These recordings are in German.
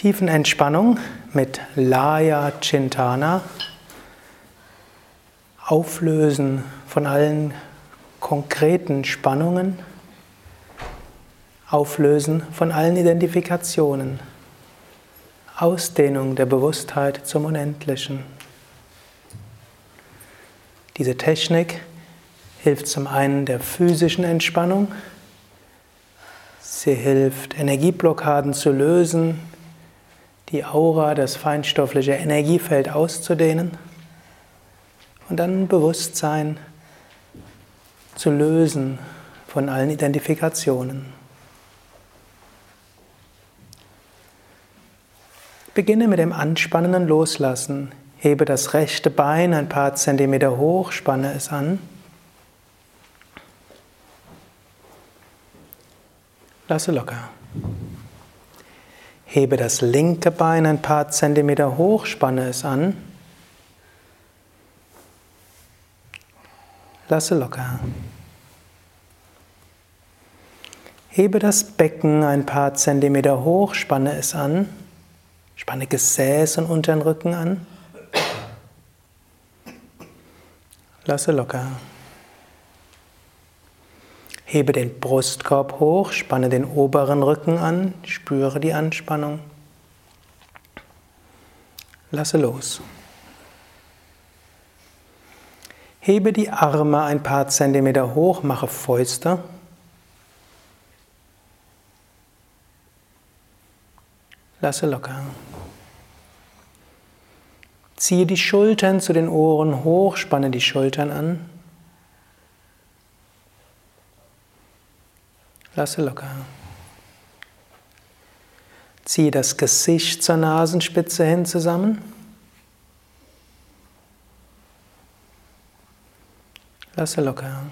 Tiefenentspannung mit Laya Chintana. Auflösen von allen konkreten Spannungen. Auflösen von allen Identifikationen. Ausdehnung der Bewusstheit zum Unendlichen. Diese Technik hilft zum einen der physischen Entspannung. Sie hilft, Energieblockaden zu lösen, die Aura, das feinstoffliche Energiefeld auszudehnen und dann Bewusstsein zu lösen von allen Identifikationen. Beginne mit dem anspannenden Loslassen. Hebe das rechte Bein ein paar Zentimeter hoch, spanne es an. Lasse locker. Hebe das linke Bein ein paar Zentimeter hoch, spanne es an. Lasse locker. Hebe das Becken ein paar Zentimeter hoch, spanne es an. Spanne Gesäß und unteren Rücken an. Lasse locker. Hebe den Brustkorb hoch, spanne den oberen Rücken an, spüre die Anspannung. Lasse los. Hebe die Arme ein paar Zentimeter hoch, mache Fäuste. Lasse locker. Ziehe die Schultern zu den Ohren hoch, spanne die Schultern an. Lasse locker. Ziehe das Gesicht zur Nasenspitze hin zusammen. Lasse locker.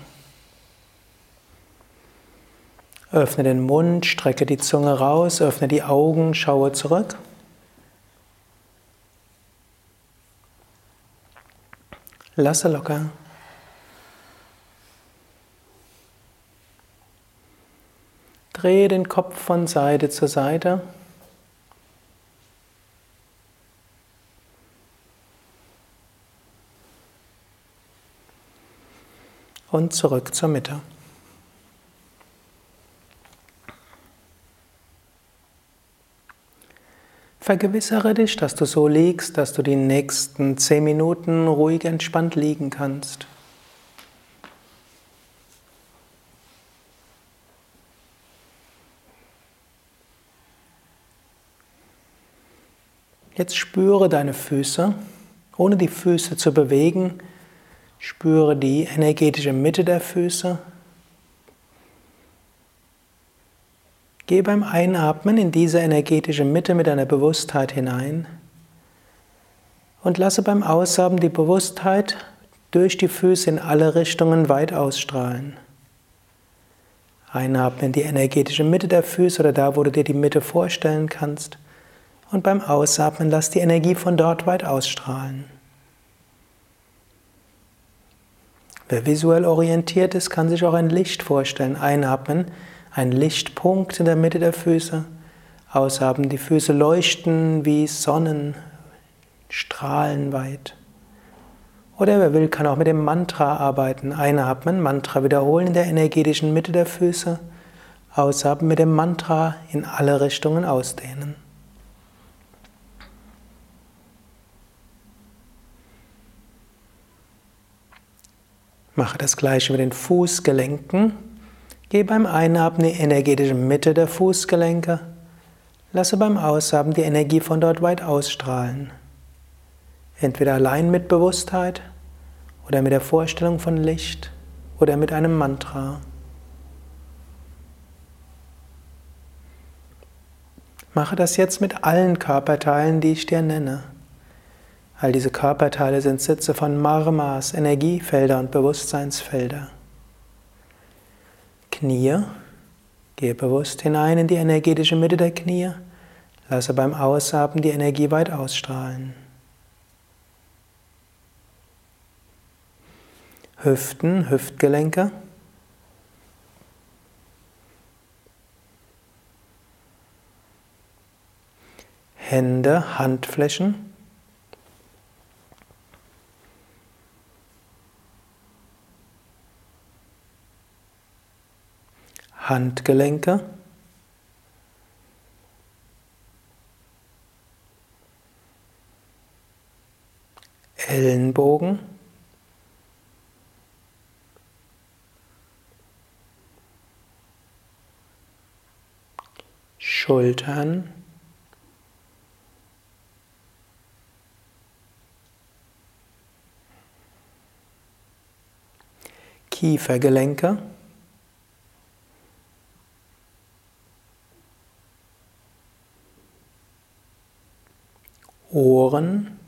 Öffne den Mund, strecke die Zunge raus, öffne die Augen, schaue zurück. Lasse locker. Drehe den Kopf von Seite zu Seite. Und zurück zur Mitte. Vergewissere dich, dass du so liegst, dass du die nächsten zehn Minuten ruhig entspannt liegen kannst. Jetzt spüre deine Füße, ohne die Füße zu bewegen. Spüre die energetische Mitte der Füße. Geh beim Einatmen in diese energetische Mitte mit deiner Bewusstheit hinein und lasse beim Ausatmen die Bewusstheit durch die Füße in alle Richtungen weit ausstrahlen. Einatmen in die energetische Mitte der Füße oder da, wo du dir die Mitte vorstellen kannst. Und beim Ausatmen lass die Energie von dort weit ausstrahlen. Wer visuell orientiert ist, kann sich auch ein Licht vorstellen. Einatmen, ein Lichtpunkt in der Mitte der Füße. Ausatmen, die Füße leuchten wie Sonnen, strahlen weit. Oder wer will, kann auch mit dem Mantra arbeiten. Einatmen, Mantra wiederholen in der energetischen Mitte der Füße. Ausatmen mit dem Mantra in alle Richtungen ausdehnen. Mache das gleiche mit den Fußgelenken. Geh beim Einatmen die energetische Mitte der Fußgelenke. Lasse beim Ausatmen die Energie von dort weit ausstrahlen. Entweder allein mit Bewusstheit oder mit der Vorstellung von Licht oder mit einem Mantra. Mache das jetzt mit allen Körperteilen, die ich dir nenne. All diese Körperteile sind Sitze von Marmas, Energiefelder und Bewusstseinsfelder. Knie, gehe bewusst hinein in die energetische Mitte der Knie, lasse beim Ausatmen die Energie weit ausstrahlen. Hüften, Hüftgelenke. Hände, Handflächen. Handgelenke. Ellenbogen. Schultern. Kiefergelenke. Ohren.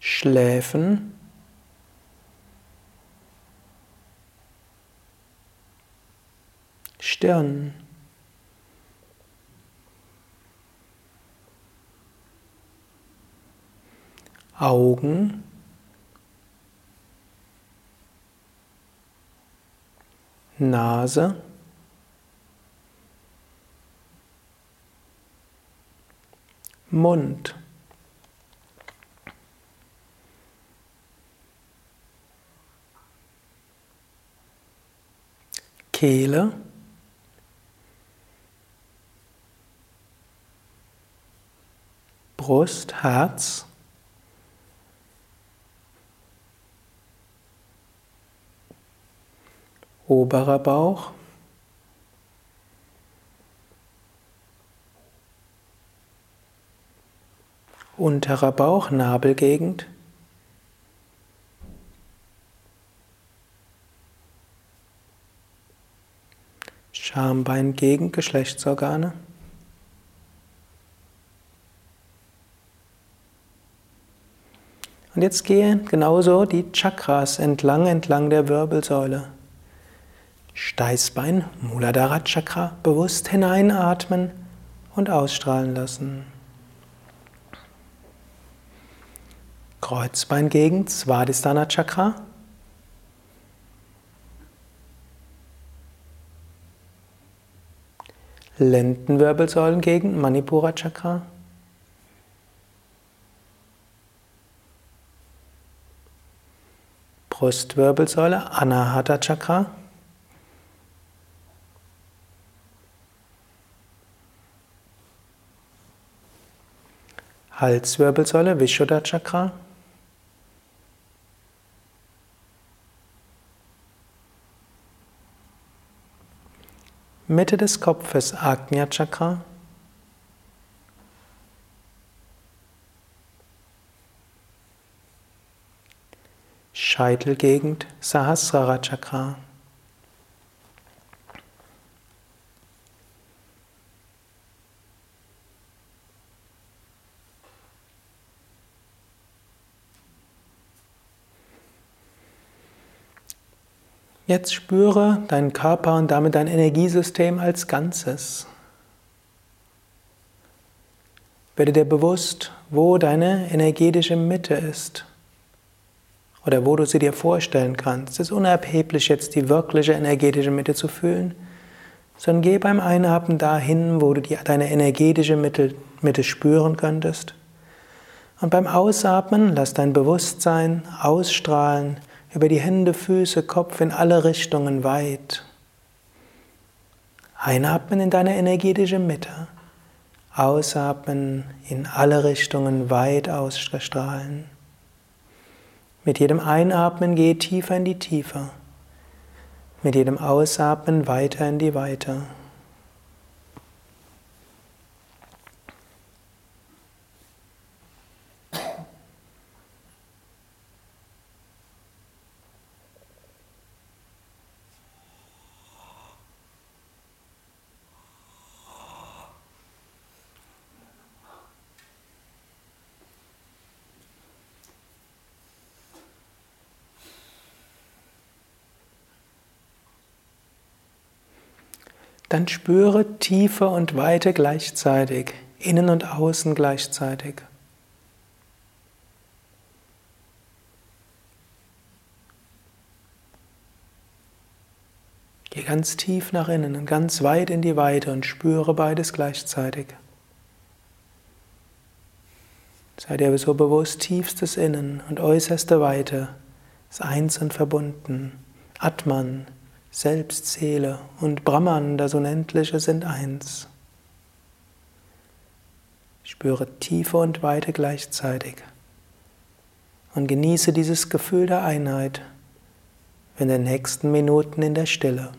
Schläfen. Stirn. Augen. Nase. Mund. Kehle. Brust, Herz. Oberer Bauch. Unterer Bauch, Nabelgegend. Schambein gegen Geschlechtsorgane. Und jetzt gehe genauso die Chakras entlang, entlang der Wirbelsäule. Steißbein, Muladhara Chakra, bewusst hineinatmen und ausstrahlen lassen. Kreuzbeingegend, Svadhisthana Chakra. Lendenwirbelsäulengegend, Manipura Chakra. Brustwirbelsäule, Anahata Chakra. Halswirbelsäule, Vishuddha Chakra. Mitte des Kopfes, Ajna Chakra. Scheitelgegend, Sahasrara Chakra. Jetzt spüre deinen Körper und damit dein Energiesystem als Ganzes. Werde dir bewusst, wo deine energetische Mitte ist oder wo du sie dir vorstellen kannst. Es ist unerheblich, jetzt die wirkliche energetische Mitte zu fühlen, sondern geh beim Einatmen dahin, wo du die, deine energetische Mitte, Mitte spüren könntest. Und beim Ausatmen lass dein Bewusstsein ausstrahlen über die Hände, Füße, Kopf in alle Richtungen weit. Einatmen in deine energetische Mitte. Ausatmen in alle Richtungen weit ausstrahlen. Mit jedem Einatmen gehe tiefer in die Tiefe. Mit jedem Ausatmen weiter in die Weite. Dann spüre Tiefe und Weite gleichzeitig, innen und außen gleichzeitig. Geh ganz tief nach innen und ganz weit in die Weite und spüre beides gleichzeitig. Sei dir so bewusst, tiefstes Innen und äußerste Weite ist eins und verbunden. Atman, Selbst, Seele und Brahman, das Unendliche, sind eins. Spüre Tiefe und Weite gleichzeitig und genieße dieses Gefühl der Einheit in den nächsten Minuten in der Stille.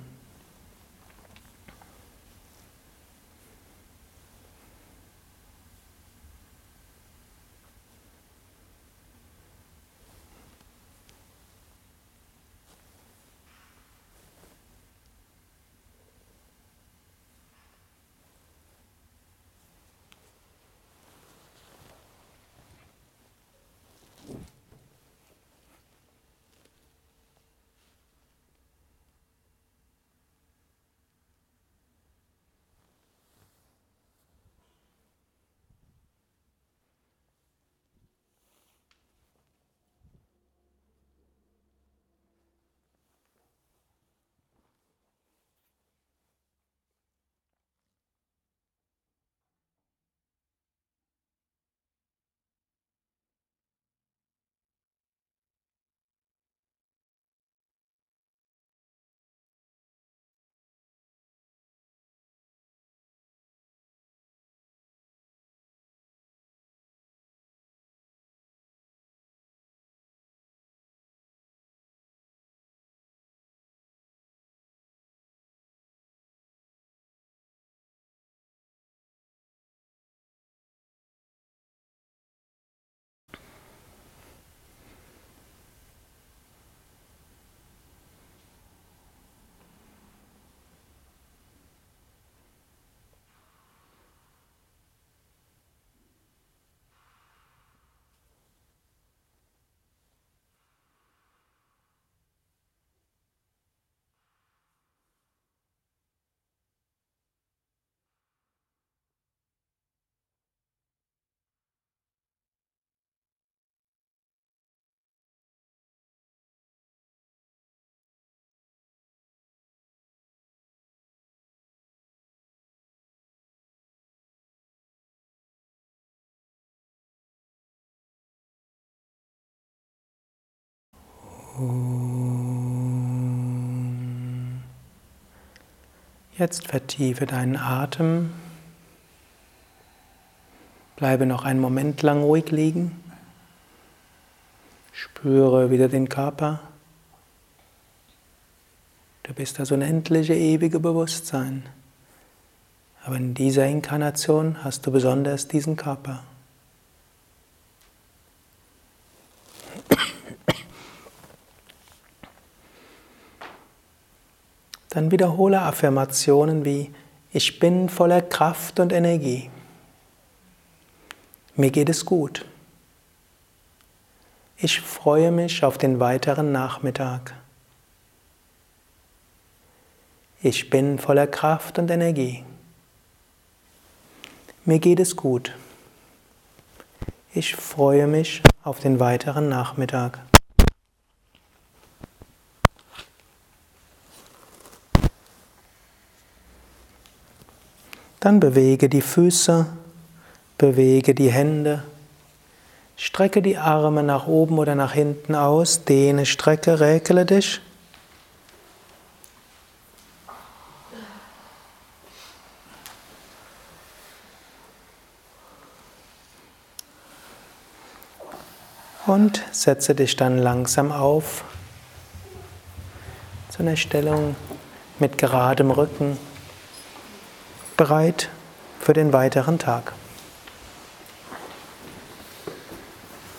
Jetzt vertiefe deinen Atem. Bleibe noch einen Moment lang ruhig liegen. Spüre wieder den Körper. Du bist das unendliche, ewige Bewusstsein. Aber in dieser Inkarnation hast du besonders diesen Körper. Dann wiederhole Affirmationen wie Ich bin voller Kraft und Energie. Mir geht es gut. Ich freue mich auf den weiteren Nachmittag. Ich bin voller Kraft und Energie. Mir geht es gut. Ich freue mich auf den weiteren Nachmittag. Dann bewege die Füße, bewege die Hände, strecke die Arme nach oben oder nach hinten aus, dehne, strecke, räkele dich. Und setze dich dann langsam auf zu einer Stellung mit geradem Rücken bereit für den weiteren Tag.